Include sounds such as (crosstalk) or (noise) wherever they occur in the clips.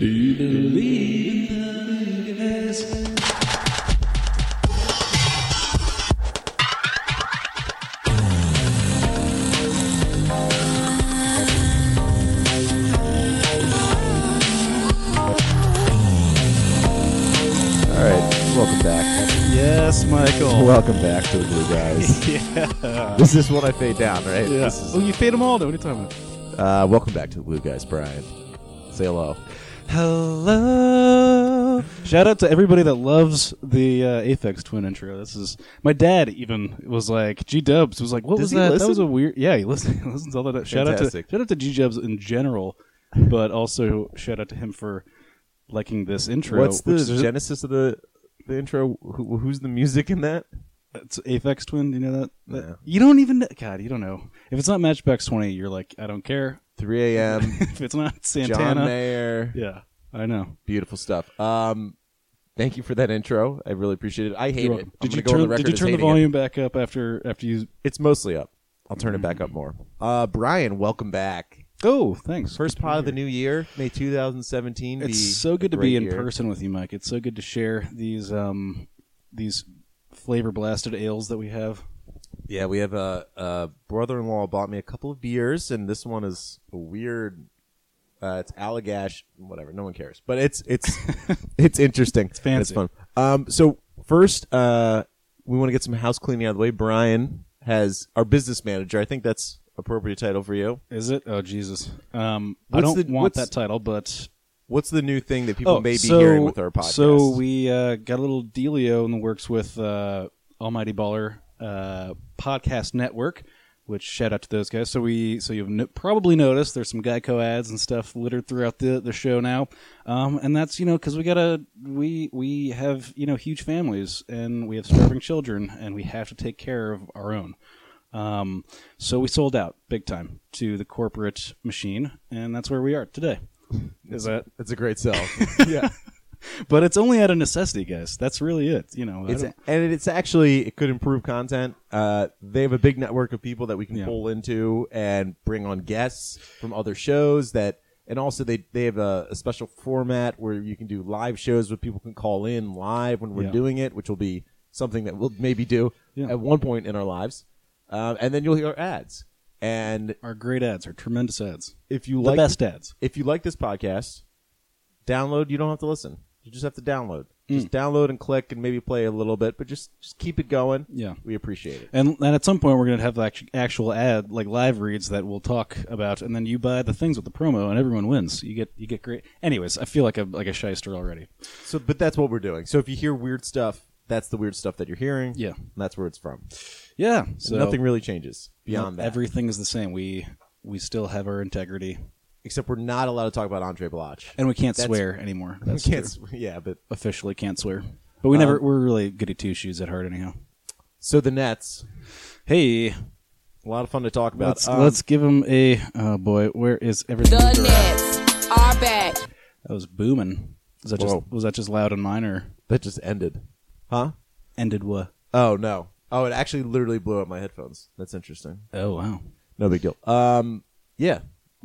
Do you believe in the guys? All right, welcome back. Yes, Michael. Welcome back to the Glue Guys. (laughs) yeah. this is what I fade down, right? yeah. Is, oh, you fade them all. Though. What are you talking about? uh, welcome back to the Glue Guys, Brian. Say hello. Hello. Shout out to everybody that loves the uh, Aphex Twin intro. This is my dad. Even was like G Dubs was like, "What Does was he that? That listen? was a weird." Yeah, he listens. (laughs) He listens to all that. Shout out Fantastic. to shout out to G Dubs in general, but also shout out to him for liking this intro. What's the which is- genesis of the the intro? Who, who's the music in that? It's Aphex Twin. Do you know that? that- No. You don't even. God, you don't know. If it's not Matchbox Twenty, you're like, I don't care. 3 a.m. (laughs) if it's not John Santana, Mayer. yeah, I know. Beautiful stuff. Um, thank you for that intro. I really appreciate it. I hate it. welcome. I'm Did you gonna on turn? the record Did you turn the hating it. volume back up after after you? It's mostly up. I'll turn it back up more. Uh, Brian, welcome back. Oh, thanks. First Good pod of the new year, May 2017. It's be so good a to be in year. person with you, Mike. It's so good to share these um these flavor blasted ales that we have. Yeah, we have a, a brother-in-law bought me a couple of beers, and this one is a weird. Uh, it's Allagash, whatever. No one cares, but it's it's (laughs) it's interesting. It's fancy. It's fun. Um, so first, uh, we want to get some house cleaning out of the way. Brian has our business manager. I think that's appropriate title for you. Is it? Oh Jesus. Um, I don't the- want that title, but What's the new thing that people oh, may be so, hearing with our podcast? So we uh, got a little dealio in the works with uh, Almighty Baller uh, Podcast Network. Which shout out to those guys. So we, so you've no, probably noticed there's some Geico ads and stuff littered throughout the the show now, um, and that's you know because we gotta we we have you know huge families and we have starving children and we have to take care of our own. Um, so we sold out big time to the corporate machine, and that's where we are today. (laughs) Is that it's a great sell. (laughs) yeah. but it's only out of necessity, guys. That's really it. You know, I It's, don't- and it's actually it could improve content. Uh, they have a big network of people that we can Yeah. pull into and bring on guests from other shows that, and also they they have a, a special format where you can do live shows where people can call in live when we're Yeah. doing it, which will be something that we'll maybe do Yeah. at one point in our lives. Um, and then you'll hear ads. And our great ads are tremendous ads. if you like The best ads. if you like this podcast, download. You don't have to listen. You just have to download. Mm. Just download and click and maybe play a little bit, but just just keep it going. Yeah. we appreciate it. And, and at some point, we're going to have like actual ad, like live reads that we'll talk about, and then you buy the things with the promo, and everyone wins. You get you get great. Anyways, I feel like a like a shyster already. So, but that's what we're doing. So if you hear weird stuff, that's the weird stuff that you're hearing. Yeah. and that's where it's from. Yeah. So So nothing really changes beyond no, that. Everything is the same. We we still have our integrity, except we're not allowed to talk about Andre Blatche. and we can't That's- swear anymore. That's can't. true. s- Yeah, but officially can't swear. But we never Um, we're really goody two shoes at heart anyhow. so the Nets, Hey, a lot of fun to talk about. let's Um, let's give them a oh boy, where is everything? The? Nets are back. That was booming. Was that just Whoa. was that just loud and mine or that just ended, huh? ended what? Oh no! Oh, it actually literally blew up my headphones. That's interesting. Oh wow. No big deal. Um, yeah,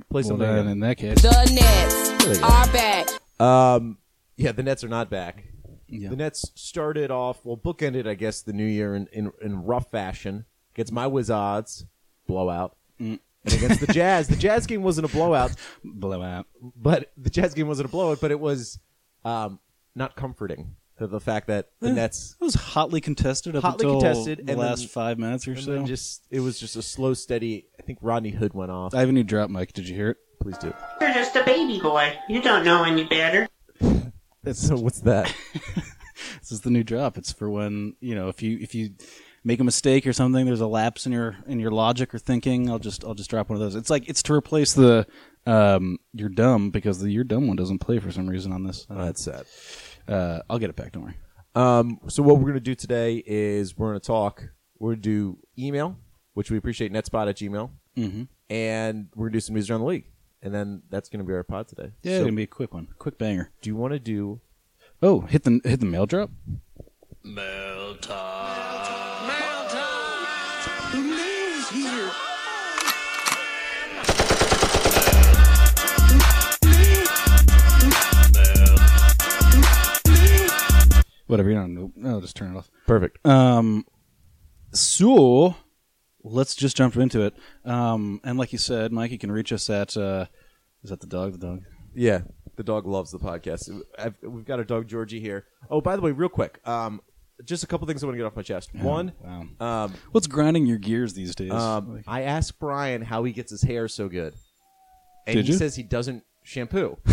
play Well, something. then, again. in that case, The Nets are back. Um, yeah, the Nets are not back. yeah. The Nets started off well, bookended, I guess, the new year in, in, in rough fashion against my Wizards, blowout, Mm. and against the Jazz. The Jazz game wasn't a blowout, (laughs) blowout. but the Jazz game wasn't a blowout, but it was um, not comforting. The, the fact that the Nets It was hotly contested up Hotly until contested, the and last then- five minutes or and so. then just it was just a slow, steady. I think Rodney Hood went off. I have a new drop mic. Did you hear it? Please do. You're just a baby boy. You don't know any better. (laughs) So what's that? (laughs) This is the new drop. It's for when you know if you if you make a mistake or something, there's a lapse in your in your logic or thinking. I'll just I'll just drop one of those. It's like it's to replace the um you're dumb because the you're dumb one doesn't play for some reason on this. Oh, that's sad. Uh, I'll get it back. Don't worry. Um, so what we're going to do today is we're going to talk. We're going to do email, which we appreciate netspot at gmail, Mm-hmm. and we're going to do some news around the league, and then that's going to be our pod today. Yeah, So it's gonna be a quick one, quick banger. do you want to do? Oh, hit the hit the mail drop. Whatever. You don't know. I'll just turn it off. Perfect. Um, so let's just jump into it. Um, and like you said, Mike, you can reach us at. Uh, is that the dog? The dog. Yeah, the dog loves the podcast. I've, we've got our dog Georgie here. Oh, by the way, real quick, um, just a couple things I want to get off my chest. One, Wow. um, What's grinding your gears these days? um, Like- I asked Brian how he gets his hair so good, and Did he you? says he doesn't shampoo. (laughs)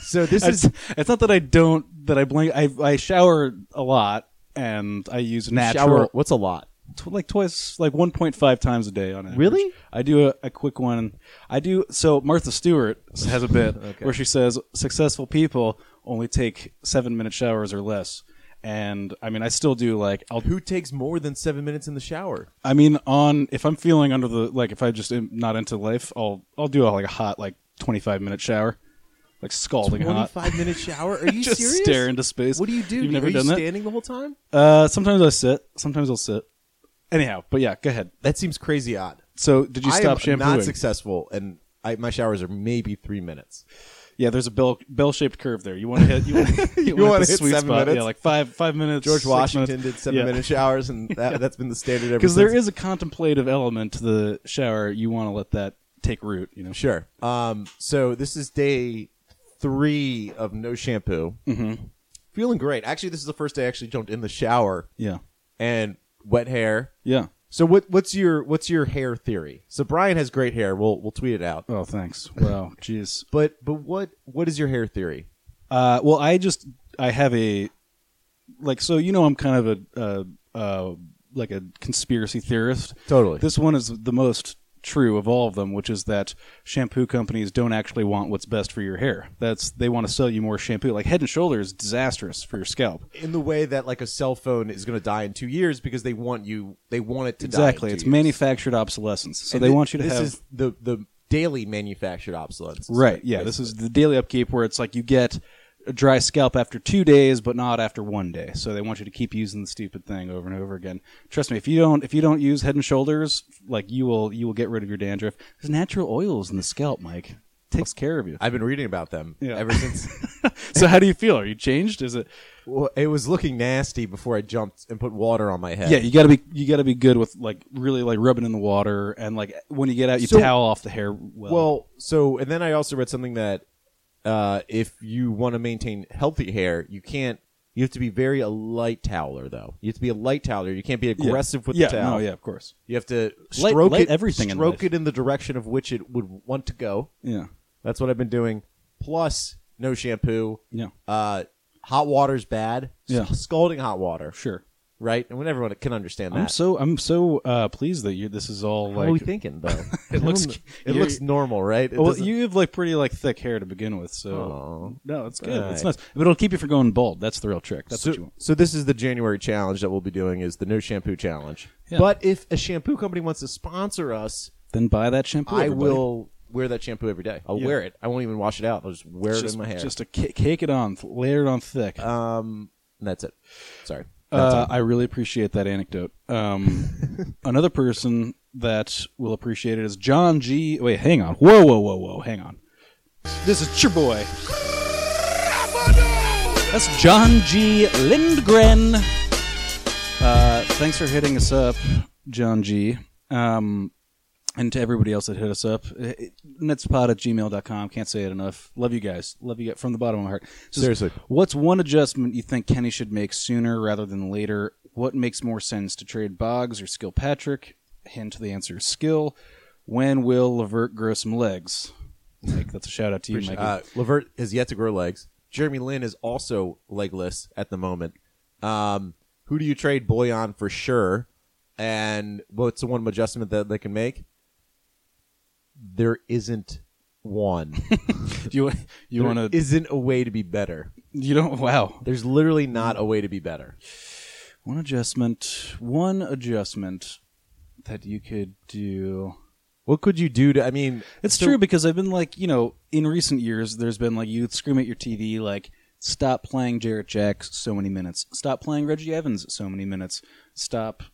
so this is it's not that I don't that I blink. I I shower a lot and I use natural. shower. What's a lot? tw- like twice, like 1.5 times a day on average. Really? I do a, a quick one. I do. So Martha Stewart has a bit (laughs) where she says successful people only take seven minute showers or less. And I mean, I still do like I'll. Who takes more than seven minutes in the shower? I mean, on if I'm feeling under the like if I just am not into life, I'll I'll do a, like a hot like 25 minute shower, like scalding hot. Twenty-five minute shower? Are (laughs) you just serious? stare into space. What do you do? You've never Are you done that? standing the whole time? Uh, sometimes I sit. Sometimes I'll sit. Anyhow, but yeah, go ahead. That seems crazy odd. So, did you stop shampoo? I stop am shampooing? not successful, and I, my showers are maybe three minutes. Yeah, there's a bell bell shaped curve there. You want to hit you want (laughs) to You hit wanna hit sweet seven spot. minutes? Yeah, like five five minutes. George six Washington minutes. did seven Yeah. minute showers, and that, that's been the standard ever since. Because since. there is a contemplative element to the shower. You want to let that take root. You know. Sure. Um, so this is day three of no shampoo. Mm-hmm. Feeling great. Actually, this is the first day I actually jumped in the shower Yeah. and wet hair. Yeah. So what, what's your what's your hair theory? So Brian has great hair. We'll we'll tweet it out. Oh, thanks. Wow. (laughs) Jeez. But but what what is your hair theory? Uh, well, I just I have a like so you know I'm kind of a uh, uh, like a conspiracy theorist. Totally. This one is the most true of all of them, which is that shampoo companies don't actually want what's best for your hair. That's they want to sell you more shampoo. Like Head and Shoulders is disastrous for your scalp. in the way that like a cell phone is going to die in two years because they want you they want it to Exactly, it's years. manufactured obsolescence. So And they thi- want you to this have is the the daily manufactured obsolescence. right. Yeah, this is the daily upkeep where it's like you get a dry scalp after two days, but not after one day. So they want you to keep using the stupid thing over and over again. Trust me, if you don't if you don't use Head and Shoulders, like you will you will get rid of your dandruff. There's natural oils in the scalp, Mike. Takes care of you. I've been reading about them Yeah. ever since. (laughs) so how do you feel? Are you changed? Is it? well, it was looking nasty before I jumped and put water on my head. Yeah, you got to be you got to be good with like really like rubbing in the water and like when you get out, you So- towel off the hair. Well, Well, so and then I also read something that uh, if you want to maintain healthy hair, you can't. You have to be very a light toweler, though. You have to be a light toweler. You can't be aggressive with yeah, the towel. No, yeah, of course. You have to Light- stroke light it, everything in stroke life. it in the direction of which it would want to go. Yeah, That's what I've been doing. Plus, no shampoo. yeah, Uh, hot water's bad. Yeah. Scalding hot water, sure. Right? And when everyone can understand that. I'm so I'm so uh, pleased that you this is all How are we like. thinking though? (laughs) It looks- (laughs) it looks normal, right? It Well, doesn't- you have like pretty like thick hair to begin with, so Aw. no, it's good. Alright. It's nice, but it'll keep you from going bald. That's the real trick. That's so, what you want. so this is the January challenge that we'll be doing is the no shampoo challenge. Yeah. But if a shampoo company wants to sponsor us, Then buy that shampoo. I everybody. will wear that shampoo every day. I'll Yeah. wear it. I won't even wash it out. I'll just wear it in my hair. just to cake it on, layer it on thick. um, and that's it. Sorry. Uh. I really appreciate that anecdote. Um, (laughs) another person that will appreciate it is John G. Wait, hang on. Whoa, whoa, whoa, whoa. Hang on. This is your boy. That's John G. Lindgren. Uh, thanks for hitting us up, John G. Um, and to everybody else that hit us up, uh, netspot at gmail.com. Can't say it enough. Love you guys. Love you guys from the bottom of my heart. Says, Seriously. What's one adjustment you think Kenny should make sooner rather than later? What makes more sense to trade Boggs or Kilpatrick? Hint the answer is skill. When will Levert grow some legs? Mike, that's a shout out to you, Mike. Uh, Levert has yet to grow legs. Jeremy Lin is also legless at the moment. Um, who do you trade Bojan for sure? And what's the one adjustment that they can make? There isn't one. (laughs) you you want to? isn't a way to be better. You don't. Wow. There's literally not a way to be better. One adjustment. One adjustment that you could do. What could you do to? I mean, It's so- true because I've been like, you know, in recent years, there's been like you'd scream at your TV like, stop playing Jarrett Jack so many minutes, stop playing Reggie Evans so many minutes, stop,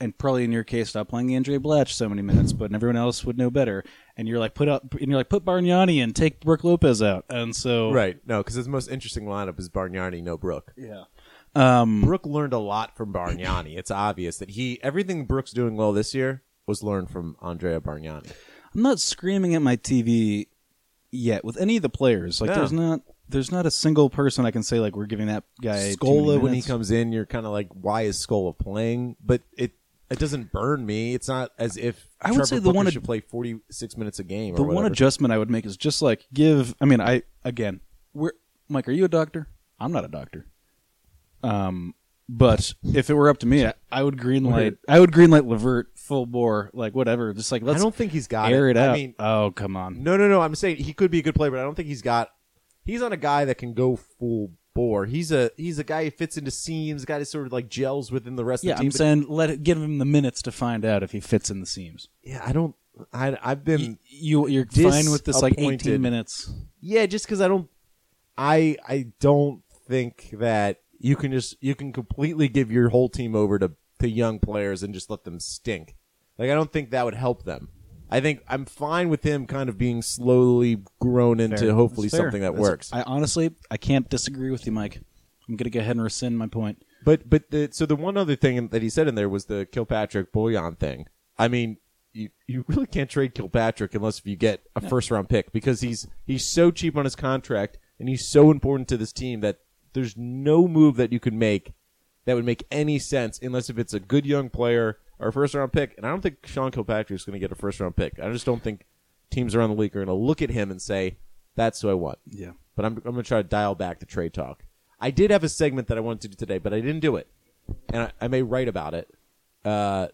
and probably in your case, stop playing Andre Blatche so many minutes, but everyone else would know better. And you're like, put up, and you're like, put Bargnani and take Brook Lopez out, and so Right. No, because his most interesting lineup is Bargnani, no Brook. yeah. Um, Brook learned a lot from Bargnani. It's obvious that he everything Brook's doing well this year was learned from Andrea Bargnani. I'm not screaming at my TV yet with any of the players. Like, No. there's not there's not a single person I can say like we're giving that guy Scola when he comes in, you're kind of like, why is Scola playing? But it it doesn't burn me. It's not as if I would Trevor say the Booker one ad- should play 46 minutes a game. The or one whatever. adjustment I would make is just like give. I mean, I again, we're Mike. Are you a doctor? I'm not a doctor. Um, but if it were up to me, I, I would greenlight. I would greenlight Levert full bore, like whatever. Just like I let's I don't think he's got air it. it out. I mean, oh come on. no, no, no. I'm saying he could be a good player, but I don't think he's got. He's on a guy that can go full bore. He's a he's a guy who fits into seams. A guy that sort of like gels within the rest Yeah, of the team. I'm but- saying let it give him the minutes to find out if he fits in the seams. yeah, I don't. I I've been You you're fine with this like 18 disappointed. minutes. Yeah, just because I don't, I I don't think that you can just you can completely give your whole team over to to young players and just let them stink. Like I don't think that would help them. I think I'm fine with him kind of being slowly grown into Fair. hopefully That's fair. something that That's- works. I honestly I can't disagree with you, Mike. I'm gonna go ahead and rescind my point. But but the so the one other thing that he said in there was the Kilpatrick Bojan thing. I mean, you you really can't trade Kilpatrick unless if you get a first round pick because he's he's so cheap on his contract and he's so important to this team that there's no move that you could make that would make any sense unless if it's a good young player or a first round pick. And I don't think Sean Kilpatrick's going to get a first round pick. I just don't think teams around the league are going to look at him and say that's who I want Yeah. but I'm, I'm going to try to dial back the trade talk. I did have a segment that I wanted to do today, but I didn't do it, and I, I may write about it. Uh,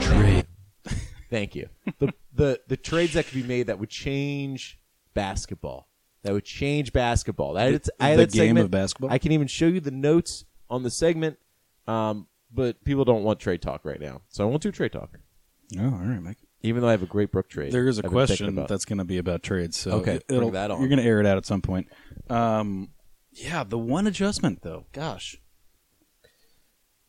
Trade. (laughs) thank you. the the the trades that could be made that would change basketball. That would change basketball. That it's, I had the that game segment. of basketball? I can even show you the notes on the segment, um, but people don't want trade talk right now, so I won't do trade talk. Oh, all right, Mike. Even though I have a great Brook trade, There is a I've been thinking question about. that's going to be about trades. So Okay, it- bring that on. You're going to air it out at some point. Um, yeah, the one adjustment though. Gosh,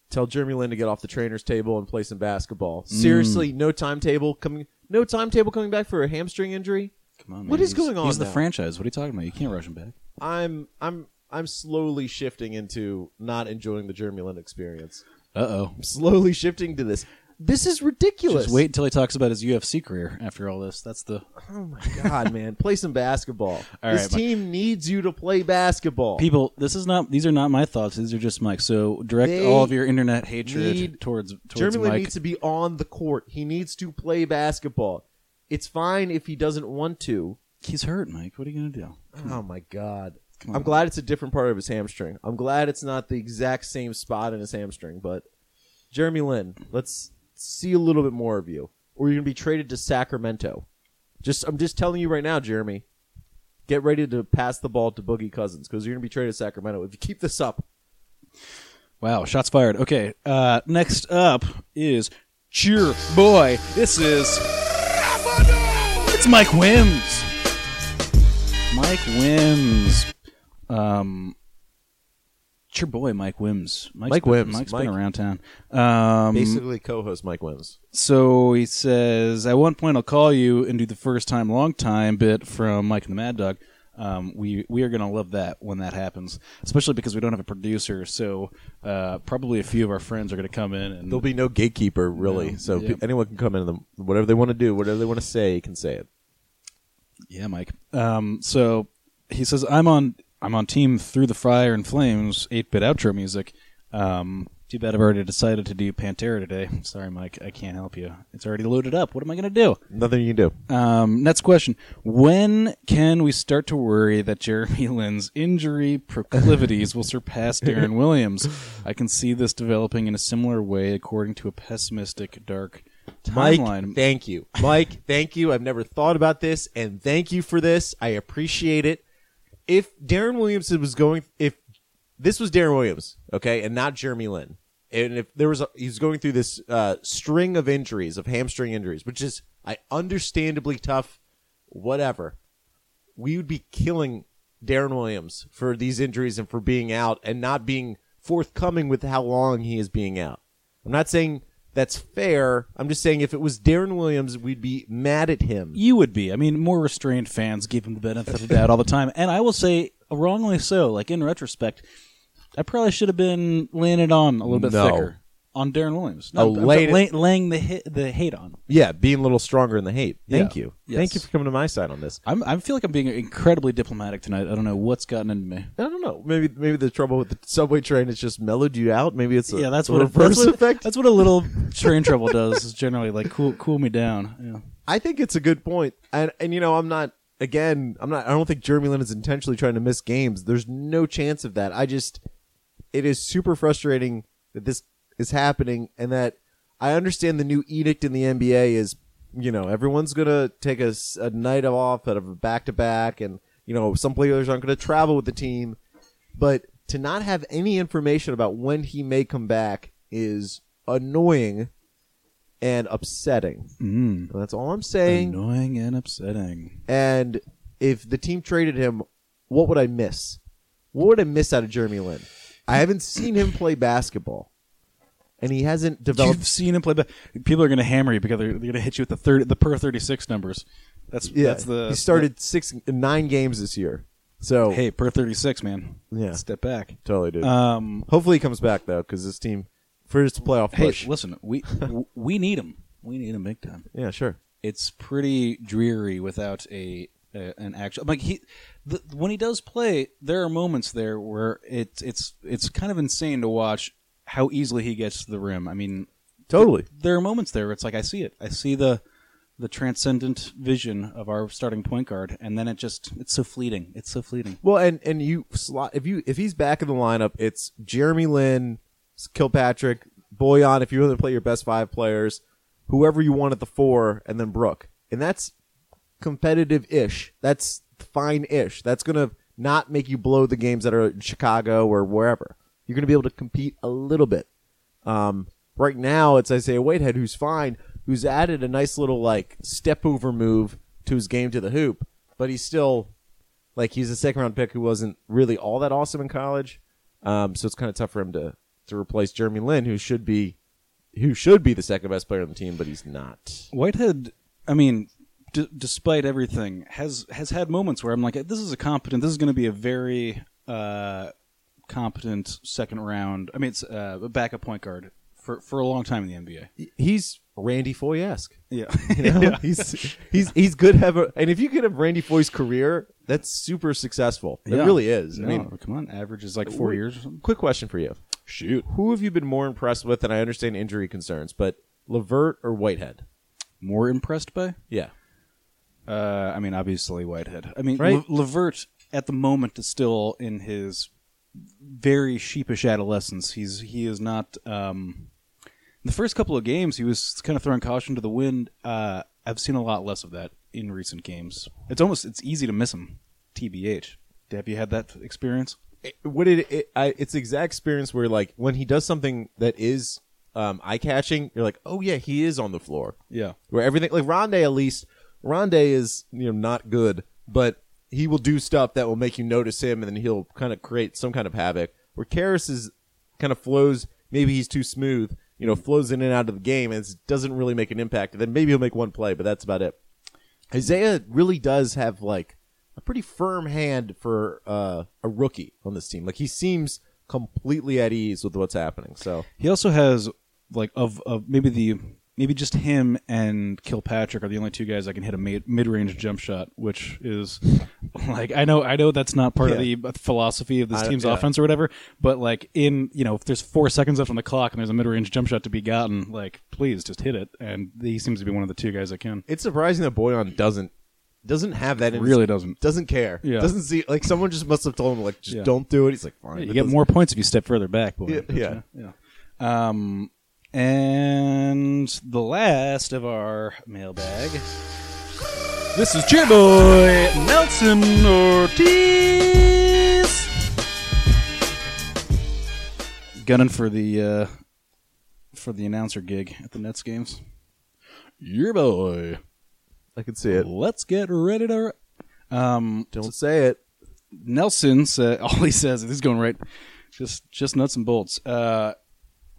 tell Jeremy Lin to get off the trainer's table and play some basketball. Mm. Seriously, no timetable coming. No timetable coming back for a hamstring injury. come on. What man. is He's- going on He's the now? franchise. What are you talking about? You can't rush him back. I'm I'm I'm slowly shifting into not enjoying the Jeremy Lin experience. Uh oh. Slowly shifting to this. This is ridiculous. Just wait until he talks about his UFC career. After all this, that's the Oh my god, man! Play some basketball. (laughs) All this right, team needs you to play basketball. people. This is not. These are not my thoughts. These are just Mike. So direct They all of your internet hatred need- towards towards Jeremy Lin Mike. needs to be on the court. He needs to play basketball. It's fine if he doesn't want to. He's hurt, Mike. What are you going to do? Oh my god. I'm glad it's a different part of his hamstring. I'm glad it's not the exact same spot in his hamstring, but Jeremy Lin, let's see a little bit more of you. Or you're gonna be traded to Sacramento. Just I'm just telling you right now, Jeremy. Get ready to pass the ball to Boogie Cousins because you're gonna be traded to Sacramento. If you keep this up, Wow, shots fired. Okay, uh, next up is Cheer Boy. This is it's Mike Wims. Mike Wims. Um, it's your Boy, Mike Wims. Mike's Mike been, Wims. Mike's Mike- been around town. Um, basically co-host Mike Wims. so he says, at one point I'll call you and do the first time, long time bit from Mike and the Mad Dog. Um, we we are gonna love that when that happens, especially because we don't have a producer. So uh, probably a few of our friends are gonna come in and There'll be no gatekeeper really, No, so yeah. pe- anyone can come in and whatever they want to do, whatever they want to say, can say it. yeah, Mike. Um, so he says I'm on I'm on team through the fire and flames eight bit outro music. Um, too bad I've already decided to do Pantera today. Sorry, Mike, I can't help you. It's already loaded up. What am I gonna do? Nothing you can do. Um, next question. When can we start to worry that Jeremy (laughs) Lin's injury proclivities will surpass (laughs) Deron Williams? I can see this developing in a similar way according to a pessimistic, dark Mike, timeline. thank you. Mike, thank you. I've never thought about this, and thank you for this. I appreciate it. If Deron Williams was going, if this was Deron Williams, okay, and not Jeremy Lin, and if there was, a, he was going through this uh, string of injuries, of hamstring injuries, which is, I understandably tough, whatever, we would be killing Deron Williams for these injuries and for being out and not being forthcoming with how long he is being out. I'm not saying that's fair. I'm just saying if it was Deron Williams, we'd be mad at him. you would be. I mean, more restrained fans give him the benefit of the doubt all the time, and I will say wrongly so. Like in retrospect, I probably should have been laying it on a little bit No. thicker on Deron Williams. Oh, I'm laying lay, laying the hit, the hate on. Yeah, being a little stronger in the hate. Thank Yeah. you. Yes. Thank you for coming to my side on this. I'm, I feel like I'm being incredibly diplomatic tonight. I don't know what's gotten into me. I don't know. Maybe maybe the trouble with the subway train is just mellowed you out. Maybe it's a, yeah, that's a what reverse that's what, effect. That's what a little train trouble does. Is generally like cool cool me down. Yeah. I think it's a good point. And and you know, I'm not again, I'm not I don't think Jeremy Lin is intentionally trying to miss games. There's no chance of that. I just it is super frustrating that this is happening and that I understand the new edict in the NBA is, you know, everyone's going to take a night off out of a back to back and you know, some players aren't going to travel with the team, but to not have any information about when he may come back is annoying and upsetting. Mm. That's all I'm saying. Annoying and upsetting. And if the team traded him, what would I miss? What would I miss out of Jeremy Lin? I haven't seen him play basketball, and he hasn't developed. You've seen him play. Ba- People are going to hammer you because they're, they're going to hit you with the third, the per thirty six numbers. That's Yeah, that's the he started six, nine games this year. So Hey, per thirty six, man. Yeah. step back. totally did. Um, Hopefully he comes back though, because this team for his playoff hey, push. listen, we (laughs) we need him. We need him big time. yeah, sure. It's pretty dreary without a, a an actual like he. The, when he does play, there are moments there where it's it's it's kind of insane to watch how easily he gets to the rim. I mean, Totally. there are moments there where it's like I see it. I see the the transcendent vision of our starting point guard, and then it just it's so fleeting. It's so fleeting. Well, and and you slot if you if he's back in the lineup, it's Jeremy Lin, Kilpatrick, Bojan. If you want to play your best five players, whoever you want at the four, and then Brook, and that's competitive ish. That's fine ish. That's gonna not make you blow the games that are in Chicago or wherever. You're gonna be able to compete a little bit. Um, right now, it's Isaiah Whitehead who's fine, who's added a nice little like step over move to his game to the hoop, but he's still like he's a second round pick who wasn't really all that awesome in college. Um, so it's kind of tough for him to to replace Jeremy Lin, who should be who should be the second best player on the team, but he's not. Whitehead, I mean, d- despite everything, has has had moments where I'm like, this is a competent. This is going to be a very uh, competent second round. I mean, it's uh, a backup point guard for for a long time in the NBA. He's Randy Foye esque. Yeah, (laughs) You know? he's he's he's good. Have a, and if you could have Randy Foye's career, that's super successful. It Yeah. really is. I mean, come on, average is like four years or something. quick question for you: Shoot, Who have you been more impressed with? And I understand injury concerns, but Levert or Whitehead? more impressed by? Yeah, Uh, I mean, obviously Whitehead. I mean, Right. Levert at the moment is still in his very sheepish adolescence. He's he is not. Um, the first couple of games, he was kind of throwing caution to the wind. Uh, I've seen a lot less of that in recent games. It's almost it's easy to miss him. Tbh. Have you had that experience? it, what it, it I, it's the exact experience where like when he does something that is um, eye catching, you're like, oh yeah, he is on the floor. Yeah. Where everything like Rondae at least Rondae is you know not good, but he will do stuff that will make you notice him, and then he'll kind of create some kind of havoc. Where Caris is kind of flows, maybe he's too smooth, you know, flows in and out of the game, and doesn't really make an impact. And then maybe he'll make one play, but that's about it. Isaiah really does have like a pretty firm hand for uh, a rookie on this team. Like he seems completely at ease with what's happening. So He also has like of of maybe the maybe just him and Kilpatrick are the only two guys that can hit a mid mid range jump shot, which is like I know I know that's not part of the philosophy of this I- team's yeah. offense or whatever, but like in you know if there's four seconds left on the clock and there's a mid range jump shot to be gotten, like please just hit it, and he seems to be one of the two guys that can. it's surprising that Bojan doesn't doesn't have that. In Really doesn't. doesn't care. Yeah. doesn't see like someone just must have told him like just Yeah. don't do it. He's like fine. You get doesn't- more points if you step further back, boy. Yeah, yeah. yeah. Um, and the last of our mailbag. This is Cheerboy Nelson Ortiz. Gunning for the uh, for the announcer gig at the Nets games. Your boy. I can see it. Let's get ready to. Um, Don't say it. Nelson said (laughs) all he says this is going right just just nuts and bolts uh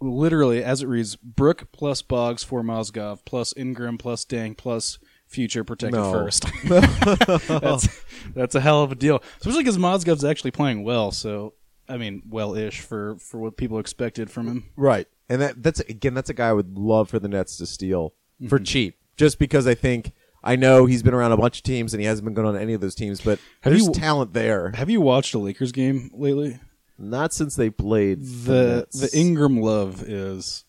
literally as it reads brook plus boggs for mozgov plus ingram plus dang plus future protected No. first (laughs) (laughs) that's, that's a hell of a deal especially because mozgov's actually playing well so I mean, well-ish for for what people expected from him. Right. And that that's again that's a guy I would love for the Nets to steal for mm-hmm. cheap. Just because I think I know he's been around a bunch of teams and he hasn't been good on any of those teams, but Have there's you- talent there. Have you watched a Lakers game lately? Not since they played The the Ingram love is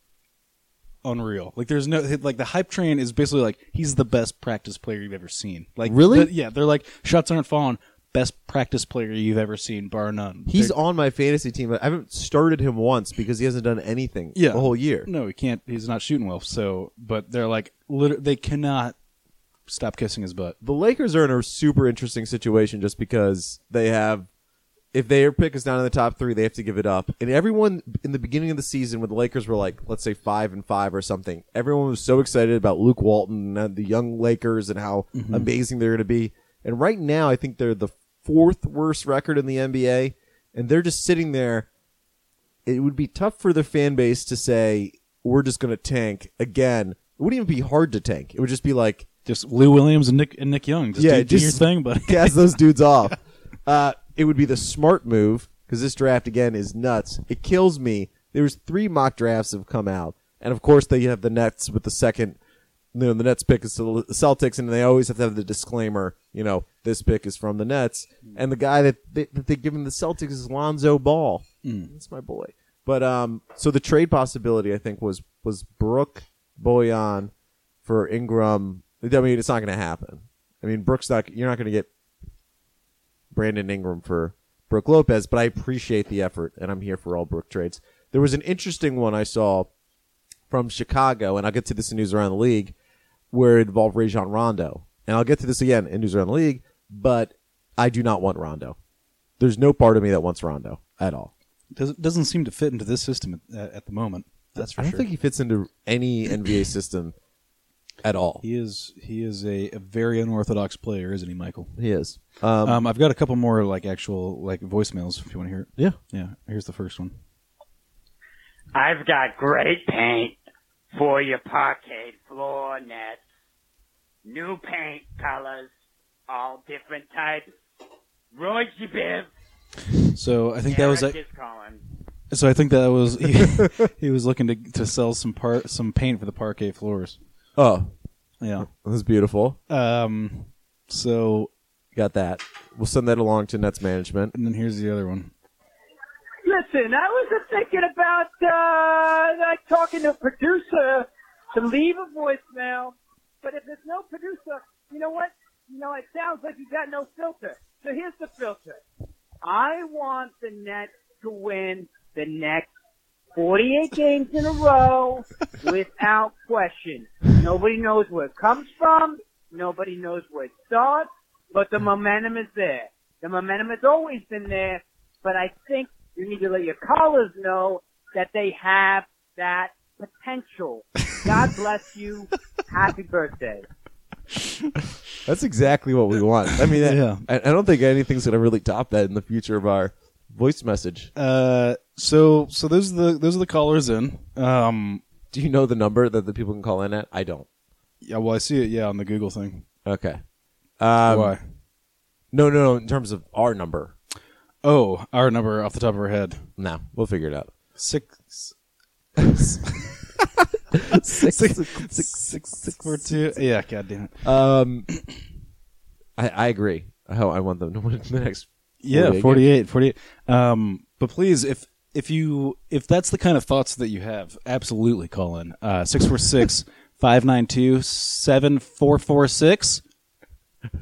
unreal. Like there's no like the hype train is basically like he's the best practice player you've ever seen. Like Really? the- yeah, they're like shots aren't falling. Best practice player you've ever seen, bar none. He's They're- on my fantasy team, but I haven't started him once because he hasn't done anything yeah the whole year. No, he can't. He's not shooting well. So, but they're like lit- they cannot stop kissing his butt. The Lakers are in a super interesting situation just because they have if their pick is down in the top three, they have to give it up. And everyone in the beginning of the season, when the Lakers were like, let's say five and five or something, everyone was so excited about Luke Walton and the young Lakers and how amazing they're going to be. And right now, I think they're the fourth worst record in the NBA, and they're just sitting there. It would be tough for the fan base to say we're just going to tank again. It wouldn't even be hard to tank. It would just be like Just Lou Williams and Nick and Nick Young. Just Yeah, do, do your thing, but (laughs) cast those dudes off. (laughs) Uh, it would be the smart move because this draft again is nuts. It kills me. There was three mock drafts have come out, and of course they have the Nets with the second. You know, the Nets pick is to the Celtics, and they always have to have the disclaimer. You know, this pick is from the Nets, and the guy that they, that they give him the Celtics is Lonzo Ball. That's my boy. But um, so the trade possibility I think was was Brook Bojan for Ingram. I mean, it's not going to happen. I mean, Brooks not. You're not going to get Brandon Ingram for Brook Lopez, but I appreciate the effort, and I'm here for all Brook trades. There was an interesting one I saw from Chicago, and I'll get to this in News Around the League, where it involved Rajon Rondo. And I'll get to this again in News Around the League, but I do not want Rondo. There's no part of me that wants Rondo at all. Doesn't doesn't seem to fit into this system at, at the moment. That's for I don't sure. think he fits into any NBA system at all. he is he is a, a very unorthodox player, isn't he, Michael? He is. Um, Um, I've got a couple more like actual like voicemails if you want to hear it. yeah. Yeah, here's the first one. I've got great paint for your parquet floor nets. New paint colors, all different types. Roy Biv. So I think that was Eric a, is calling. so I think that was he, (laughs) he was looking to to sell some part some paint for the parquet floors. Oh, Yeah. that's beautiful. Um. So Got that. We'll send that along to Nets management. and then here's the other one. Listen, I was just thinking about, uh, like talking to a producer to leave a voicemail, but if there's no producer, you know what? You know, it sounds like you got no filter. So here's the filter. I want the Nets to win the next 48 games in a row without question. Nobody knows where it comes from. Nobody knows where it starts, but the momentum is there. The momentum has always been there, but I think you need to let your callers know that they have that potential. God bless you. Happy birthday. That's exactly what we want. I mean, (laughs) Yeah. I, I don't think anything's going to really top that in the future of our voice message. Uh. So so those are the those are the callers in. Um. Do you know the number that the people can call in at? I don't. Yeah. Well, I see it. Yeah, on the Google thing. Okay. Um, Why? No, no, no. In terms of our number, Oh, our number off the top of our head. no, we'll figure it out. Six. Six Six, six, six six four two. Yeah. God damn it. Um, I, I agree. I I want them to win the next. Yeah, 48 48, 48. Um, but please, if if you if that's the kind of thoughts that you have, absolutely call in. Uh, 646 592 7446.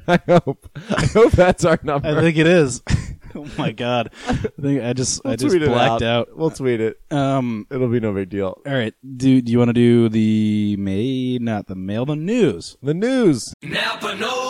I hope. I hope that's our number. I think it is. (laughs) oh my god. I think I just I We'll just blacked out. We'll tweet it. Um It'll be no big deal. all right. Do do you want to do the May not the mail the news? The news. Napa Know How. The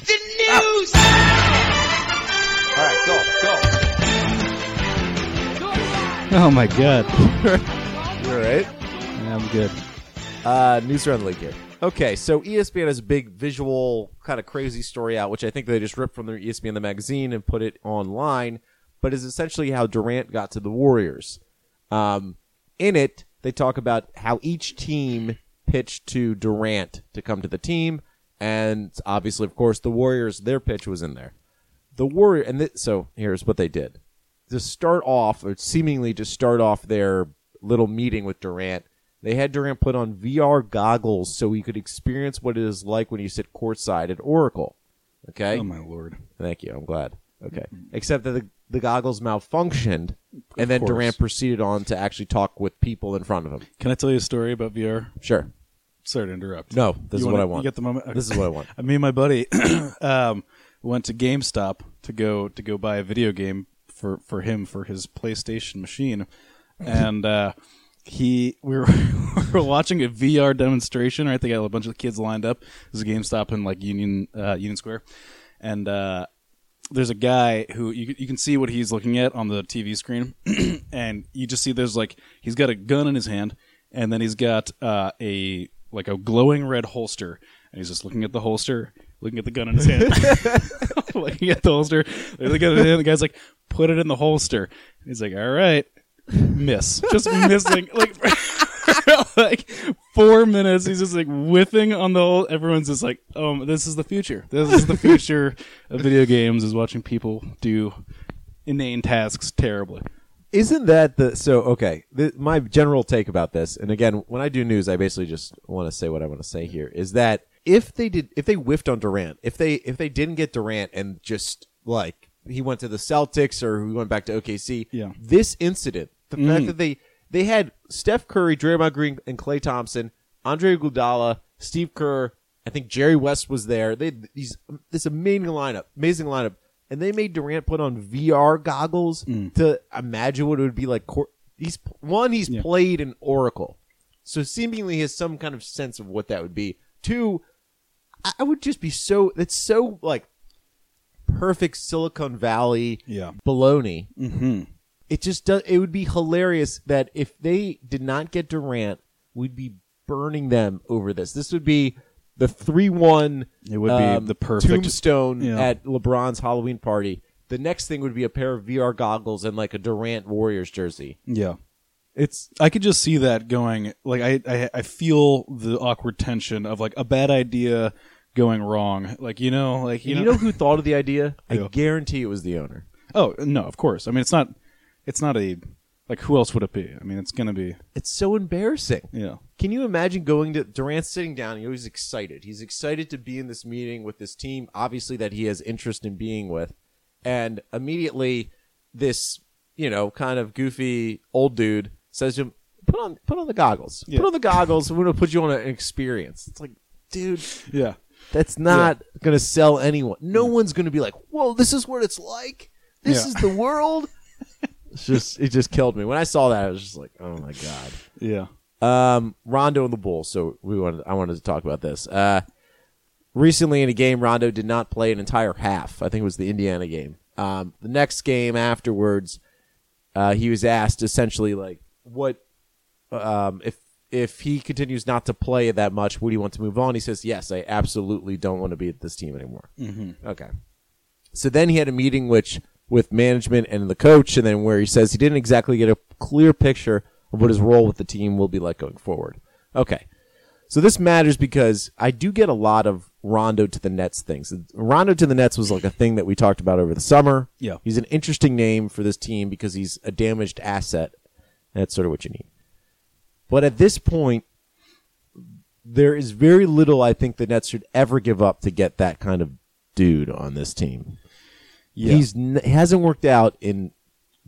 It's the news! All right, go, go. Oh my god. (laughs) You all right? Yeah, I'm good. Uh, news around the league here. Okay, so ESPN has a big visual kind of crazy story out, which I think they just ripped from their ESPN the magazine and put it online, but is essentially how Durant got to the Warriors. Um, in it, they talk about how each team pitched to Durant to come to the team, and obviously, of course, the Warriors, their pitch was in there. The Warrior, and th- so here's what they did to start off, or seemingly to start off their little meeting with Durant, they had Durant put on VR goggles so he could experience what it is like when you sit courtside at Oracle. Okay? Oh my lord. Thank you. I'm glad. Okay. Except that the, the goggles malfunctioned, and then course. Durant proceeded on to actually talk with people in front of him. Can I tell you a story about VR? Sure. Sorry to interrupt. No, this is You what wanna- I want. You get the moment. This is what I want. (laughs) Me and my buddy (clears throat) um, went to GameStop to go to go buy a video game for for him for his PlayStation machine, and uh, he we were, (laughs) we were watching a VR demonstration. Right, they got a bunch of kids lined up. This is GameStop in like Union uh, Union Square, and uh, there's a guy who you, you can see what he's looking at on the TV screen, (clears throat) and you just see there's like he's got a gun in his hand, and then he's got uh, a like a glowing red holster, and he's just looking at the holster, looking at the gun in his hand, (laughs) looking at the holster, looking at the. The guy's like, "Put it in the holster." He's like, "All right." Miss, just missing like (laughs) like four minutes. He's just like whiffing on the whole. Everyone's just like, "Oh, this is the future. This is the future of video games. Is watching people do inane tasks terribly." Isn't that the so okay? The, my general take about this, and again, when I do news, I basically just want to say what I want to say here is that if they did, if they whiffed on Durant, if they if they didn't get Durant and just like he went to the Celtics or he went back to OKC, Yeah. this incident, the fact mm-hmm. that they they had Steph Curry, Draymond Green, and Klay Thompson, Andre Iguodala, Steve Kerr, I think Jerry West was there. They these this amazing lineup, amazing lineup, and they made Durant put on VR goggles to imagine what it would be like. Court. He's one, he's Yeah. played in Oracle, so seemingly he has some kind of sense of what that would be. Two, I would just be so. It's so like perfect Silicon Valley Yeah. baloney Mm-hmm. it just does it would be hilarious that if they did not get Durant, we'd be burning them over this. This would be the three one It would be um, the perfect- tombstone Yeah. at LeBron's Halloween party. The next thing would be a pair of VR goggles and like a Durant Warriors jersey. Yeah. It's I could just see that going. Like I, I, I feel the awkward tension of like a bad idea going wrong. Like you know, like you, you know, know who thought of the idea? I Yeah. guarantee it was the owner. Oh no, of course. I mean, it's not. It's not a. Like who else would it be? I mean, it's gonna be. It's so embarrassing. Yeah. Can you imagine going to Durant sitting down? He's excited. He's excited to be in this meeting with this team, obviously that he has interest in being with, and immediately this you know kind of goofy old dude says to him, "Put on put on the goggles. Yeah. Put on the goggles. (laughs) We're gonna put you on an experience." It's like, dude, Yeah. that's not gonna sell anyone. No one's gonna be like, "Whoa, this is what it's like. This Yeah. is the world." It's just it just killed me when I saw that. I was just like, "Oh my god." Yeah. Um, Rondo and the Bulls. So we wanted, I wanted to talk about this. Uh, recently in a game, Rondo did not play an entire half. I think it was the Indiana game. Um, the next game afterwards, uh, he was asked essentially like, "What um, if if he continues not to play that much? Would he want to move on?" He says, "Yes, I absolutely don't want to be at this team anymore." Mm-hmm. Okay. So then he had a meeting which with management and the coach, and then where he says he didn't exactly get a clear picture of what his role with the team will be like going forward. Okay. So this matters because I do get a lot of Rondo to the Nets things. Rondo to the Nets was like a thing that we talked about over the summer. Yeah. He's an interesting name for this team because he's a damaged asset. That's sort of what you need. But at this point, there is very little I think the Nets should ever give up to get that kind of dude on this team. Yeah. He's n- he hasn't worked out in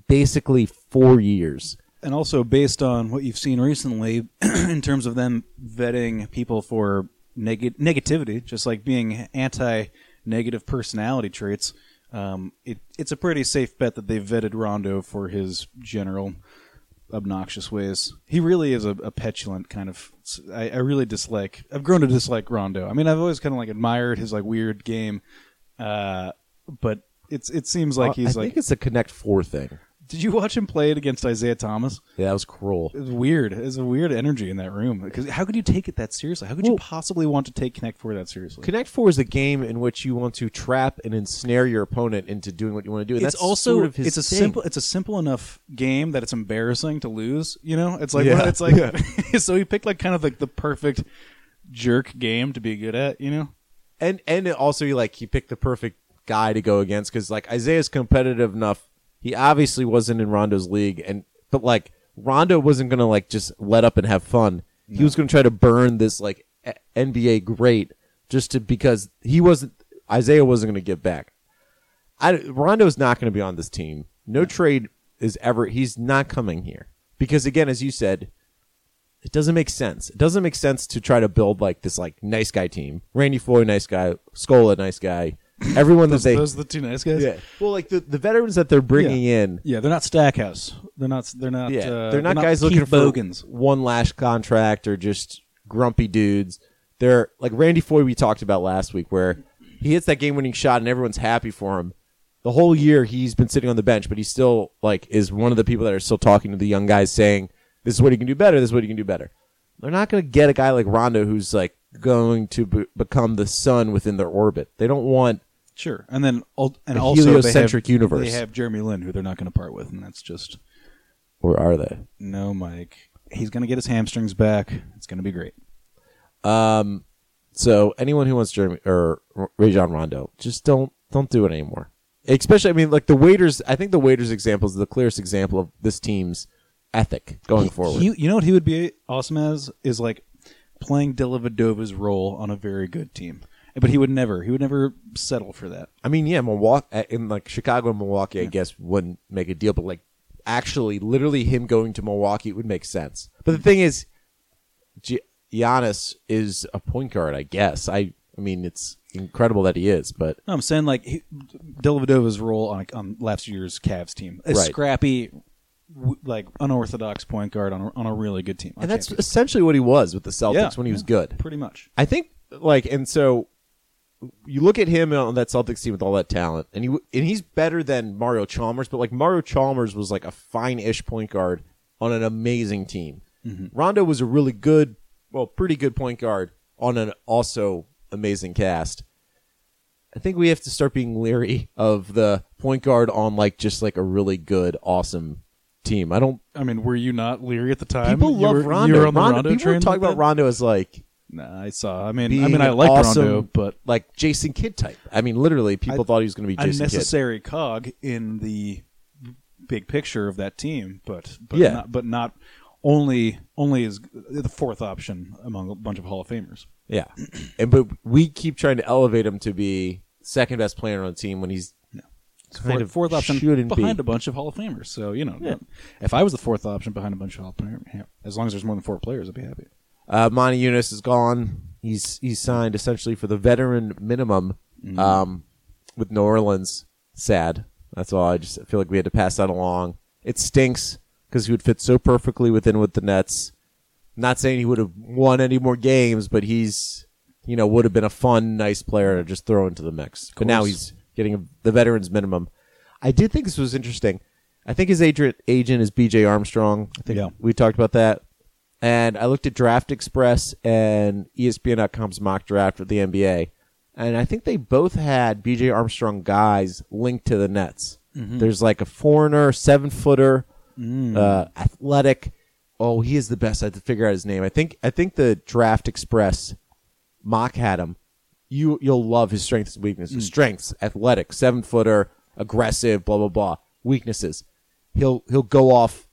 basically four years. and also based on what you've seen recently (clears throat) in terms of them vetting people for neg- negativity, just like being anti-negative personality traits, um, it, it's a pretty safe bet that they vetted Rondo for his general obnoxious ways. He really is a, a petulant kind of. I, I really dislike. I've grown to dislike Rondo. I mean, I've always kind of like admired his like weird game, uh, but it's it seems like uh, he's like I like think it's a Connect Four thing. Did you watch him play it against Isaiah Thomas? Yeah, that was cruel. It was weird. It was a weird energy in that room. Because how could you take it that seriously? How could you Well- possibly want to take Connect Four that seriously? Connect Four is a game in which you want to trap and ensnare your opponent into doing what you want to do. And it's that's also sort of his it's a thing. simple it's a simple enough game that it's embarrassing to lose. You know, it's like Yeah. (laughs) it's like (laughs) so he picked like kind of like the perfect jerk game to be good at. You know, and and it also he like he picked the perfect guy to go against because like Isaiah's competitive enough. He obviously wasn't in Rondo's league, and but like Rondo wasn't gonna like just let up and have fun. He was gonna try to burn this like a- NBA great just to because he wasn't Isaiah wasn't gonna give back. I Rondo's not gonna be on this team. No trade is ever. He's not coming here because again, as you said, it doesn't make sense. It doesn't make sense to try to build like this like nice guy team. Randy Foye, nice guy. Scola, nice guy. Everyone that those, they those are the two nice guys. yeah. Well, like the, the veterans that they're bringing in. Yeah, they're not Stackhouse. They're not. They're not. Yeah, uh, they're not guys Keith looking for Bogans. one last contract or just grumpy dudes. They're like Randy Foye we talked about last week, where he hits that game-winning shot and everyone's happy for him. The whole year he's been sitting on the bench, but he still like is one of the people that are still talking to the young guys, saying, "This is what he can do better. This is what he can do better." They're not going to get a guy like Rondo who's like going to be- become the sun within their orbit. They don't want Sure, and then al- and A also they heliocentric have, universe. They have Jeremy Lin, who they're not going to part with, and that's just or are they? no, Mike. He's going to get his hamstrings back. It's going to be great. Um, so anyone who wants Jeremy or Rajon Rondo, just don't don't do it anymore. Especially, I mean, like the waiters. I think the waiters example is the clearest example of this team's ethic going forward. He, you know what he would be awesome as is like playing Dellavedova's role on a very good team, but he would never. He would never settle for that. I mean, yeah, Milwaukee uh, in like Chicago and Milwaukee, I guess wouldn't make a deal, but like actually, literally, him going to Milwaukee would make sense. But the thing is, Gi- Giannis is a point guard. I guess. I. I mean, it's incredible that he is, but No, I'm saying like he, Dellavedova's role on on last year's Cavs team, a Right. scrappy, w- like unorthodox point guard on a, on a really good team. And that's essentially what he was with the Celtics Yeah, when he was good. pretty much. I think like and so you look at him on that Celtics team with all that talent, and he and he's better than Mario Chalmers, but like Mario Chalmers was like a fine-ish point guard on an amazing team. Mm-hmm. Rondo was a really good, well, pretty good point guard on an also amazing cast. I think we have to start being leery of the point guard on like just like a really good, awesome team. I don't. I mean, were you not leery at the time? People You love were, Rondo. You were on the Rondo, Rondo people train. talking about? Rondo as like Nah, I saw. I mean, I mean, I like awesome, Rondo, but like Jason Kidd type. I mean, literally, people I- thought he was going to be Jason Kidd. cog in the big picture of that team. But but Yeah. not, but not only only is the fourth option among a bunch of Hall of Famers. Yeah, and but we keep trying to elevate him to be second best player on the team when he's kind Fourth, fourth option behind be. a bunch of Hall of Famers. So you know, Yeah. if I was the fourth option behind a bunch of Hall of Famers, as long as there's more than four players, I'd be happy. Uh, Motiejunas is gone. He's he's signed essentially for the veteran minimum Mm-hmm. um, with New Orleans. Sad. That's all. I just feel like we had to pass that along. It stinks because he would fit so perfectly within with the Nets. Not saying he would have won any more games, but he's you know would have been a fun, nice player to just throw into the mix. But now he's getting the veterans minimum. I did think this was interesting. I think his agent agent is B.J. Armstrong. I think Yeah. we talked about that. And I looked at Draft Express and ESPN.com's mock draft for the NBA, and I think they both had B.J. Armstrong guys linked to the Nets. Mm-hmm. There's like a foreigner, seven footer, mm. uh, athletic. Oh, he is the best. I have to figure out his name. I think I think the Draft Express mock had him. You you'll love his strengths and weaknesses. Mm. Strengths: athletic, seven footer, aggressive, blah blah blah. Weaknesses: he'll he'll go off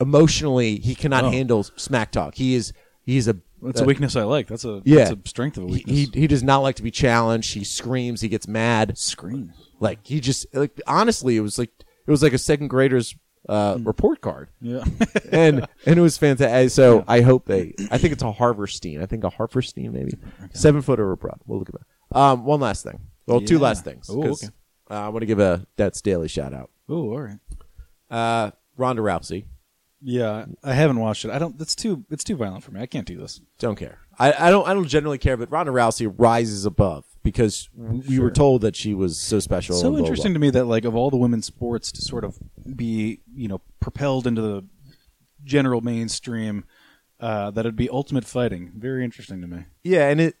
emotionally. He cannot Oh. handle smack talk. He is he is a That's uh, a weakness I like. That's a Yeah. that's a strength of a he, weakness. he he does not like to be challenged. He screams. He gets mad. screams. Like he just like honestly, it was like it was like a second grader's uh, report card, Yeah. (laughs) and and it was fantastic. So I hope they. I think it's a Hartenstein. I think a Hartenstein maybe seven footer abroad. We'll look at that. Um, one last thing. Well, two last things. Oh, 'cause, okay. Uh, I want to give a That's Daily shout out. oh, all right. Uh, Ronda Rousey. Yeah, I haven't watched it. I don't. It's too. It's too violent for me. I can't do this. Don't care. I, I don't. I don't generally care. But Ronda Rousey rises above because we were told that she was so special. so and blah, blah, interesting to me that like of all the women's sports to sort of be you know propelled into the general mainstream uh, that it'd be ultimate fighting very interesting to me Yeah, and it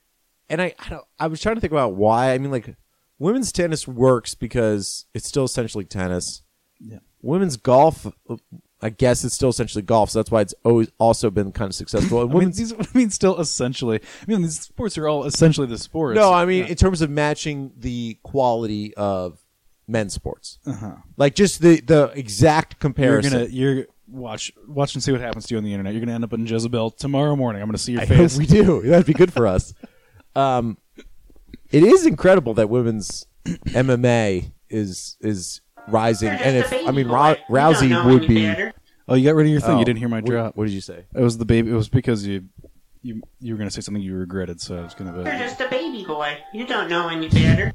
and I I, don't, I was trying to think about why. I mean, like women's tennis works because it's still essentially tennis. Yeah. Women's golf, I guess, it's still essentially golf. So that's why it's always also been kind of successful. And I mean, women's, these, I mean, still essentially. I mean, these sports are all essentially the sports. no, I mean in terms of matching the quality of men's sports, Uh-huh. like just the the exact you're comparison. gonna you're watch watch and see what happens to you on the internet. You're gonna end up in Jezebel tomorrow morning. I'm gonna see your I face. we do. (laughs) That'd be good for us. Um, it is incredible that women's MMA is is rising, and just if a I baby mean boy. Ra- Rousey would be. oh, you got rid of your thing. Oh, you didn't hear my what- drop. What did you say? It was the baby. It was because you you you were gonna say something you regretted. So I was gonna You're be, just a baby boy. You don't know any better.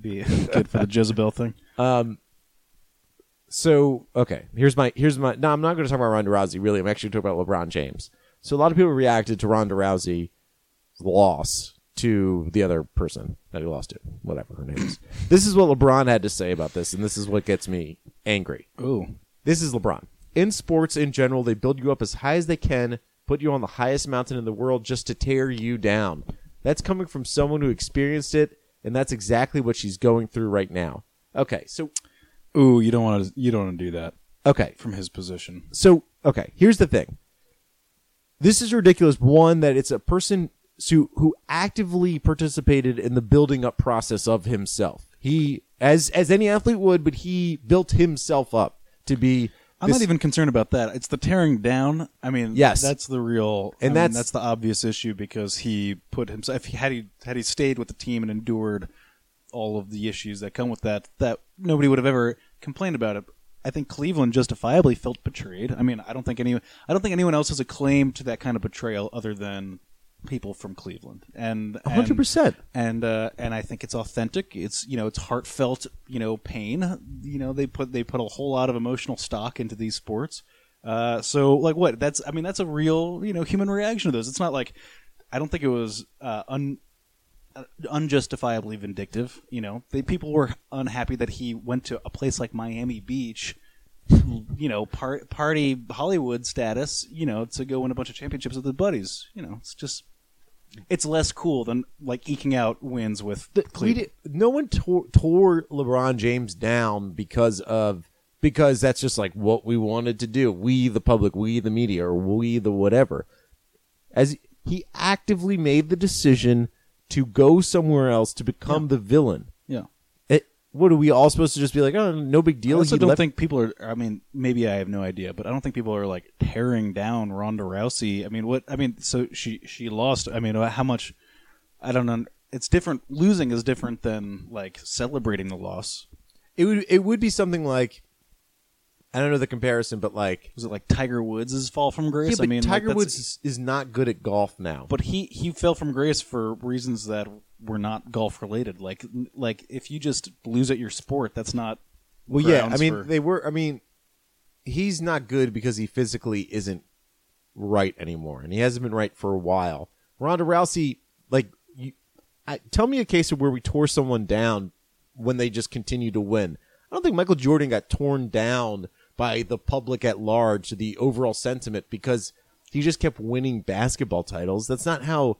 be good for the (laughs) Jezebel thing. Um. So okay, here's my here's my. No, I'm not going to talk about Ronda Rousey. Really, I'm actually talking about LeBron James. So a lot of people reacted to Ronda Rousey's loss to the other person that he lost to, whatever her name is. this is what LeBron had to say about this, and this is what gets me angry. Ooh. This is LeBron. In sports in general, they build you up as high as they can, put you on the highest mountain in the world just to tear you down. That's coming from someone who experienced it, and that's exactly what she's going through right now. Okay, so ooh, you don't want to you don't want to do that okay, from his position. so okay, here's the thing. This is ridiculous. One that it's a person who who actively participated in the building up process of himself. He as as any athlete would, but he built himself up to be. I'm this- not even concerned about that. It's the tearing down. I mean, Yes. that's the real, And and that's- that's that's the obvious issue because he put himself. If he had he had he stayed with the team and endured all of the issues that come with that, that nobody would have ever complained about it. I think Cleveland justifiably felt betrayed. I mean, I don't think any, I don't think anyone else has a claim to that kind of betrayal other than people from Cleveland. And hundred and- percent. and uh, and I think it's authentic. It's you know it's heartfelt. You know pain. You know they put they put a whole lot of emotional stock into these sports. Uh, so like what? That's I mean that's a real you know human reaction to those. It's not like I don't think it was uh, un, uh, unjustifiably vindictive. You know they, people were unhappy that he went to a place like Miami Beach. You know, par- party Hollywood status. You know, to go win a bunch of championships with his buddies. You know, it's just it's less cool than like eking out wins with we Cleveland. did, no one tore, tore LeBron James down because of because that's just like what we wanted to do. We the public, we the media, or we the whatever. As he actively made the decision to go somewhere else to become the villain. What are we all supposed to just be like? Oh, no big I deal. also He don't left- think people are. I mean, maybe I have no idea, but I don't think people are like tearing down Ronda Rousey. I mean, what? I mean, so she she lost. I mean, how much? I don't know. It's different. Losing is different than like celebrating the loss. it would it would be something like I don't know the comparison, but like Was it like Tiger Woods' fall from grace? yeah, but I mean, Tiger that's- Woods is, is not good at golf now. but he he fell from grace for reasons that were not golf related. Like like if you just lose at your sport, that's not. Well, yeah, I mean for- they were. I mean, he's not good because he physically isn't right anymore, and he hasn't been right for a while. Ronda Rousey, like, you, I, tell me a case of where we tore someone down when they just continue to win. I don't think Michael Jordan got torn down by the public at large, the overall sentiment, because he just kept winning basketball titles. That's not how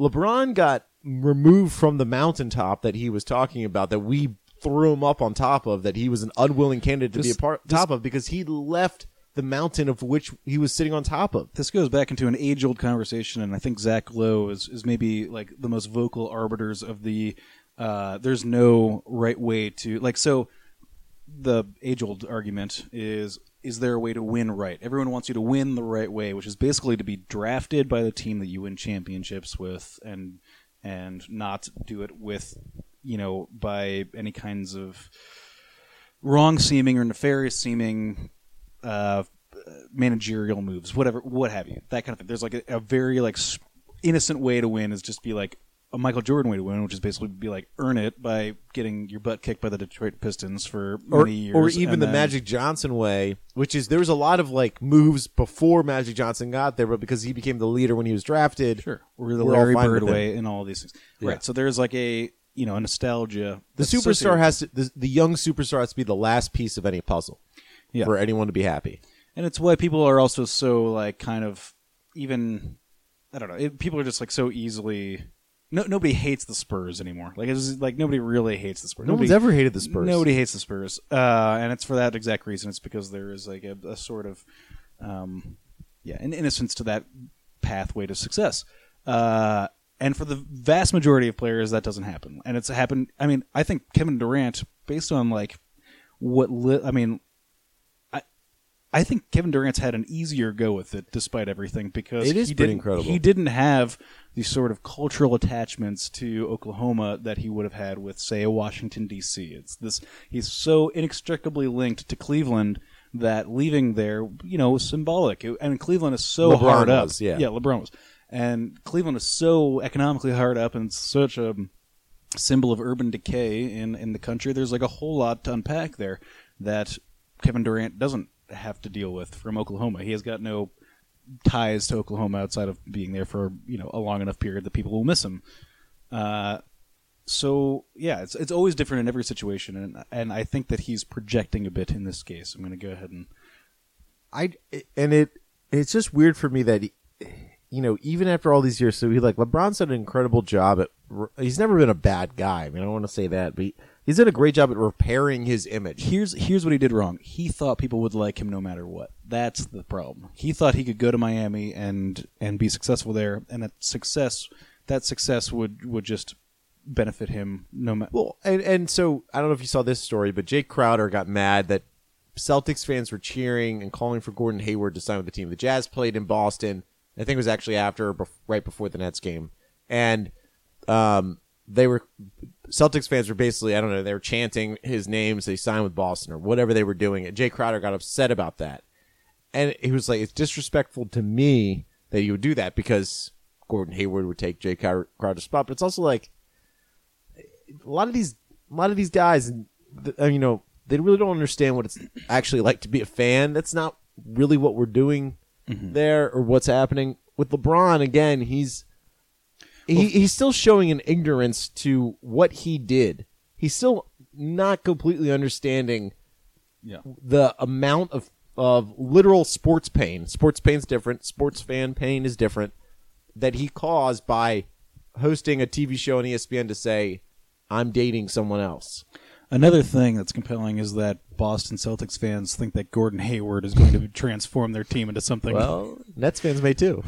LeBron got removed from the mountaintop that he was talking about that we threw him up on top of that he was an unwilling candidate to be a This- part top of because he left the mountain of which he was sitting on top of. this goes back into an age old conversation, and I think Zach Lowe is, is maybe like the most vocal arbiters of the uh, there's no right way to like so the age old argument is is there a way to win right? Everyone wants you to win the right way, which is basically to be drafted by the team that you win championships with and and not do it with you know by any kinds of wrong seeming or nefarious seeming uh, managerial moves, whatever, what have you, that kind of thing. There's like a, a very like innocent way to win is just be like, a Michael Jordan way to win, which is basically be like earn it by getting your butt kicked by the Detroit Pistons for or, many years, or even the then- Magic Johnson way, which is there was a lot of like moves before Magic Johnson got there, but because he became the leader when he was drafted, Sure. Or the Larry Bird way and all these things. Yeah. Right. So there's like a you know a nostalgia. The superstar has to the, the young superstar has to be the last piece of any puzzle yeah. for anyone to be happy. and it's why people are also so like kind of even I don't know. It, people are just like so easily. No, nobody hates the Spurs anymore. Like it's like nobody really hates the Spurs. No nobody, one's ever hated the Spurs. Nobody hates the Spurs, uh, and it's for that exact reason. It's because there is like a, a sort of, um, yeah, an innocence to that pathway to success. Uh, and for the vast majority of players, that doesn't happen. And it's happened. I mean, I think Kevin Durant, based on like what li- I mean, I think Kevin Durant's had an easier go with it, despite everything, because It is he pretty didn't, incredible. He didn't have the sort of cultural attachments to Oklahoma that he would have had with, say, a Washington D.C. It's this. He's so inextricably linked to Cleveland that leaving there, you know, was symbolic. It- and Cleveland is so LeBron hard up. was, yeah. yeah, LeBron was, and Cleveland is so economically hard up and such a symbol of urban decay in in the country. There's like a whole lot to unpack there that Kevin Durant doesn't have to deal with from Oklahoma. He has got no ties to Oklahoma outside of being there for you know a long enough period that people will miss him. Uh, so yeah, it's it's always different in every situation, and and I think that he's projecting a bit in this case. I'm going to go ahead and I and it it's just weird for me that he, you know even after all these years, so he like LeBron's done an incredible job at. He's never been a bad guy. I mean, I don't want to say that, but he, he's done a great job at repairing his image. here's here's what he did wrong. He thought people would like him no matter what. That's the problem. He thought he could go to Miami and and be successful there, and that success that success would would just benefit him no matter. Well, and and so I don't know if you saw this story, but Jae Crowder got mad that Celtics fans were cheering and calling for Gordon Hayward to sign with the team. The Jazz played in Boston. I think it was actually after, right before the Nets game, and um, they were Celtics fans were basically I don't know they were chanting his name so he signed with Boston or whatever they were doing. And Jae Crowder got upset about that, and he was like, "It's disrespectful to me that you would do that because Gordon Hayward would take Jae Crowder's spot." But it's also like a lot of these a lot of these guys uh, you know they really don't understand what it's actually like to be a fan that's not really what we're doing there or what's happening with lebron again he's he, he's still showing an ignorance to what he did he's still not completely understanding Yeah. the amount of of literal sports pain sports pain's different sports fan pain is different that he caused by hosting a TV show on ESPN to say I'm dating someone else. Another thing that's compelling is that Boston Celtics fans think that Gordon Hayward is going to transform their team into something. Well, Nets fans may too.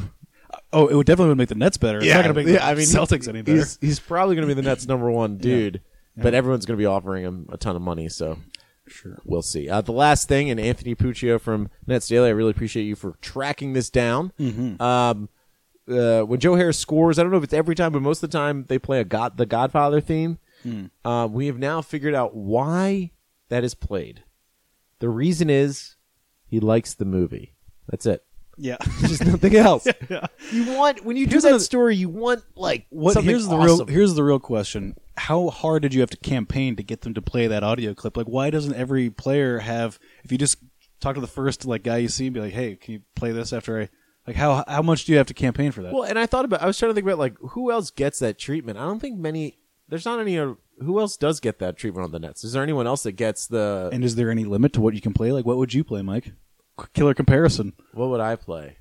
Oh, it would definitely would make the Nets better. It's not going to make the I mean, Celtics any better. He's, he's probably going to be the Nets' number one dude, but everyone's going to be offering him a ton of money. So Sure. we'll see. Uh, the last thing, and Anthony Puccio from Nets Daily, I really appreciate you for tracking this down. Mm-hmm. Um, uh, when Joe Harris scores, I don't know if it's every time, but most of the time they play a God, the Godfather theme. Mm. Uh, we have now figured out why that is played. The reason is he likes the movie. That's it. Yeah. Just nothing else. (laughs) You want when you do Here's that another- story, you want like What something here's the awesome. real here's the real question. How hard did you have to campaign to get them to play that audio clip? Like why doesn't every player have if you just talk to the first like guy you see and be like, "Hey, can you play this after I like how how much do you have to campaign for that?" Well, and I thought about. I was trying to think about like who else gets that treatment. I don't think many. There's not any. Uh, who else does get that treatment on the Nets? Is there anyone else that gets the? and is there any limit to what you can play? Like what would you play, Mike? Killer comparison. what would I play?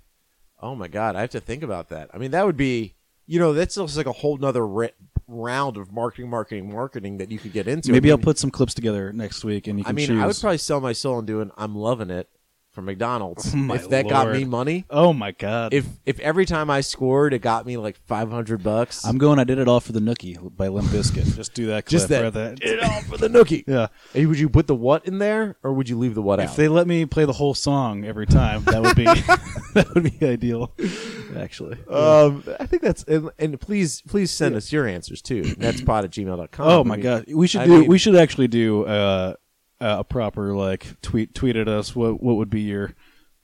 Oh my god, I have to think about that. I mean, that would be. You know, that's just like a whole nother ri- round of marketing, marketing, marketing that you could get into. Maybe I I'll mean, put some clips together next week and you can I mean, choose. I would probably sell my soul on doing "I'm loving it" from McDonald's My if that got me money. Oh my god. If if every time I scored, it got me like five hundred bucks. I'm going I did it all for the Nookie by Limp Bizkit. Just do that (laughs) clip just that. there. Did it all for the nookie. Yeah. Hey, would you put the what in there, or would you leave the what If out? If they let me play the whole song every time, that would be (laughs) (laughs) that would be ideal. Actually. um, I think that's and, and please please send us your answers too. Netspot at gmail.com. Oh I my mean, god, we should I do. mean- we should actually do uh, a proper like tweet tweet at us. What what would be your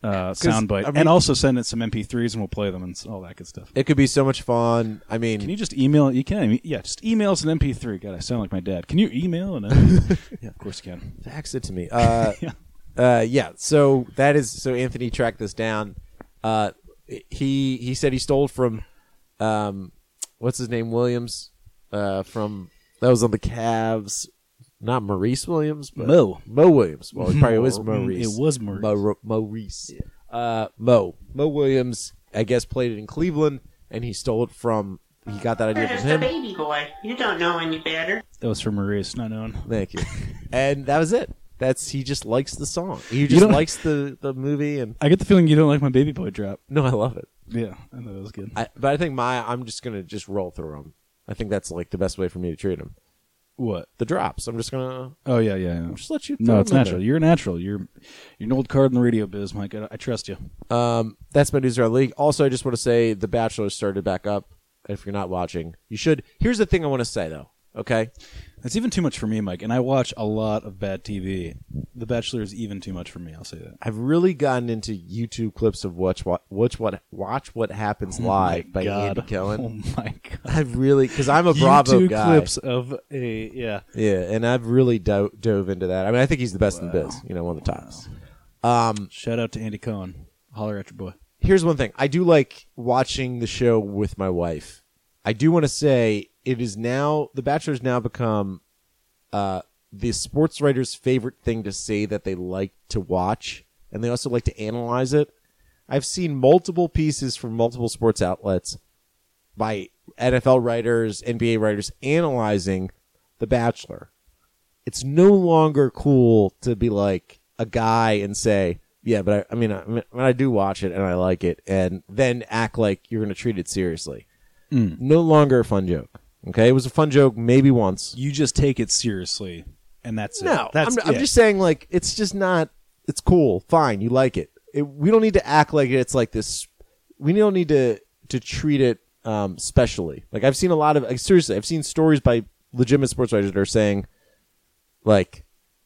uh, soundbite, I mean- and also send in some MP3s, and we'll play them and all that good stuff. It could be so much fun. I mean, Can you just email? You can, yeah. Just email us an MP3. God, I sound like my dad. Can you email an? MP- (laughs) yeah, of course you can. fax it to me. Uh, (laughs) Yeah. uh, yeah. So that is so Anthony tracked this down. Uh, he he said he stole from, um, what's his name Williams, uh, from that was on the Cavs. Not Maurice Williams, but Mo. Mo Williams. Well, it probably was Maurice. it was Maurice. Mo, Maurice. Uh, Mo. Mo Williams. I guess played it in Cleveland, and he stole it from. He got that idea You're from just a him. baby boy. You don't know any better. That was for Maurice, not known. Thank you. (laughs) and that was it. That's he just likes the song. He just likes the the movie, and I get the feeling you don't like my baby boy drop. no, I love it. Yeah, I know that was good. I, but I think my I'm just gonna just roll through them. I think that's like the best way for me to treat them. What? The drops. I'm just gonna Oh yeah, yeah. yeah. just let you. No, it's natural. You're natural. You're you're an old card in the radio biz, Mike. I, I trust you. there. Um, that's my news around the league. Also, I just want to say The Bachelor started back up. If you're not watching, you should. Here's the thing I want to say though. Okay, It's even too much for me, Mike. And I watch a lot of bad TV. The Bachelor is even too much for me. I'll say that. I've really gotten into YouTube clips of watch what watch what watch what happens live by Oh God. Andy Cohen. Oh my god. I've really because I'm a Bravo guy. YouTube guy. clips of a yeah. Yeah, and I've really do- dove into that. I mean, I think he's the best in the biz. You know, one of the tops. Um, Shout out to Andy Cohen. Holler at your boy. here's one thing: I do like watching the show with my wife. I do want to say it is now The Bachelor's now become uh, the sports writer's favorite thing to say that they like to watch, and they also like to analyze it. I've seen multiple pieces from multiple sports outlets by NFL writers, NBA writers analyzing The Bachelor. It's no longer cool to be like a guy and say, "Yeah, but I, I mean, I, I mean, I do watch it and I like it," and then act like you're going to treat it seriously. No longer a fun joke. Okay, it was a fun joke maybe once. You just take it seriously, and that's it. No, that's I'm, I'm just saying, like, it's just not. It's cool, fine, you like it. it. We don't need to act like it's like this. We don't need to to treat it um, specially. Like I've seen a lot of like, seriously, I've seen stories by legitimate sports writers that are saying, like,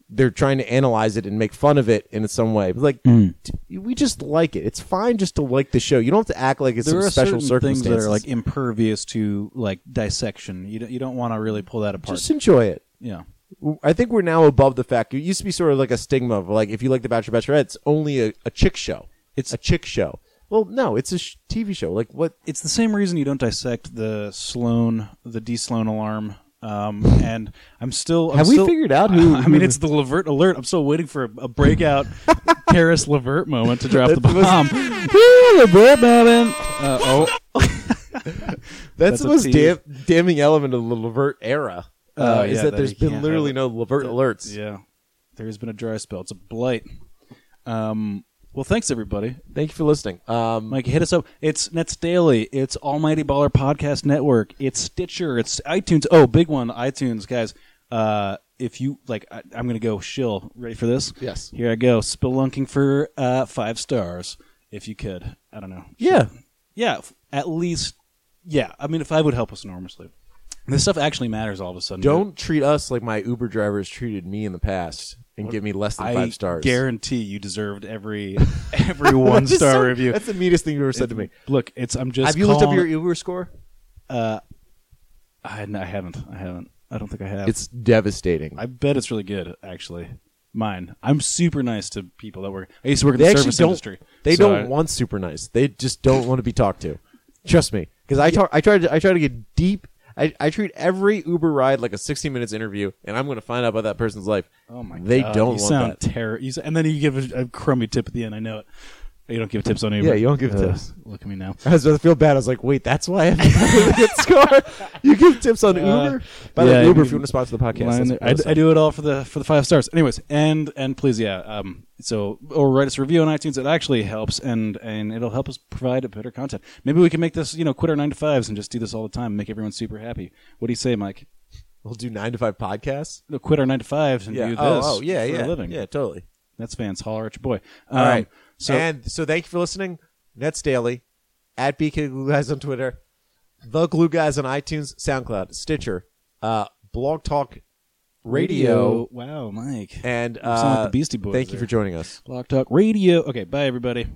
they're trying to analyze it and make fun of it in some way. But like, Mm. we just like it. It's fine just to like the show. You don't have to act like it's there some are special certain things that are like impervious to like dissection. You don't, you don't want to really pull that apart. just enjoy it. yeah. I think we're now above the fact. It used to be sort of like a stigma of like if you like the Bachelor Bachelorette, it's only a, a chick show. It's a chick show. Well, no, it's a sh- TV show. Like what? It's the same reason you don't dissect the Sloan, the D Sloan alarm. Um, and I'm still. I'm Have we figured out who- (laughs) I mean, it's the Levert alert. I'm still waiting for a, a breakout (laughs) Caris Levert moment to drop the bomb. (laughs) Woo, Levert moment. Uh, oh, That's, That's the most dam- damning element of the Levert era. Uh, Oh, is yeah, that that there's you been literally no Levert alerts. yeah. There's been a dry spell. It's a blight. Um, well, thanks everybody. Thank you for listening. Um, Mike, hit us up. It's Nets Daily. It's Almighty Baller Podcast Network. It's Stitcher. It's iTunes. Oh, big one, iTunes, guys. Uh, if you like, I, I'm gonna go shill. Ready for this? Yes. Here I go. Spelunking for uh, five stars, if you could. I don't know. yeah, Yeah, at least. Yeah, I mean, if I would help us enormously. This stuff actually matters all of a sudden. don't treat us like my Uber drivers treated me in the past and give me less than I five stars. I guarantee you deserved every (laughs) every one star so- review. That's the meanest thing you ever said to me. Look, it's I'm just. Have you looked up your Uber score? Uh, I, I haven't. I haven't. I don't think I have. It's devastating. I bet it's really good, actually. Mine. I'm super nice to people that work. I used to work in they the service industry. They so don't I- want super nice. They just don't want to be talked to. Trust me, because I talk. I try to. I try to get deep. I, I treat every Uber ride like a 60 minutes interview, and I'm going to find out about that person's life. Oh my god. They God, don't you want sound that. terror. You, s- and then you give a, a crummy tip at the end. I know it. You don't give tips on Uber. Yeah, you don't give Ugh, tips. Look at me now. I was I feel bad. I was like, wait, that's why I have a good (laughs) score. You give tips on Uber. By the Uh, yeah, way, Uber, you- if you want to sponsor the podcast, Line that's. I, I do it all for the for the five stars. Anyways, and and please, yeah. Um, so or write us a review on iTunes. It actually helps, and and it'll help us provide a better content. Maybe we can make this, you know, quit our nine to fives and just do this all the time, and make everyone super happy. What do you say, Mike? We'll do nine to five podcasts. No, quit our nine to fives and Yeah. do this. oh, oh, yeah, for yeah, a living. yeah, totally. That's fans. Holler at your boy. All Um, right. So and so thank you for listening. Nets Daily, at BK Glue Guys on Twitter, The Glue Guys on iTunes, SoundCloud, Stitcher, uh, Blog Talk Radio. Wow, Mike. And like uh, the Beastie Boys thank you for joining us. Block Talk Radio. Okay, bye everybody.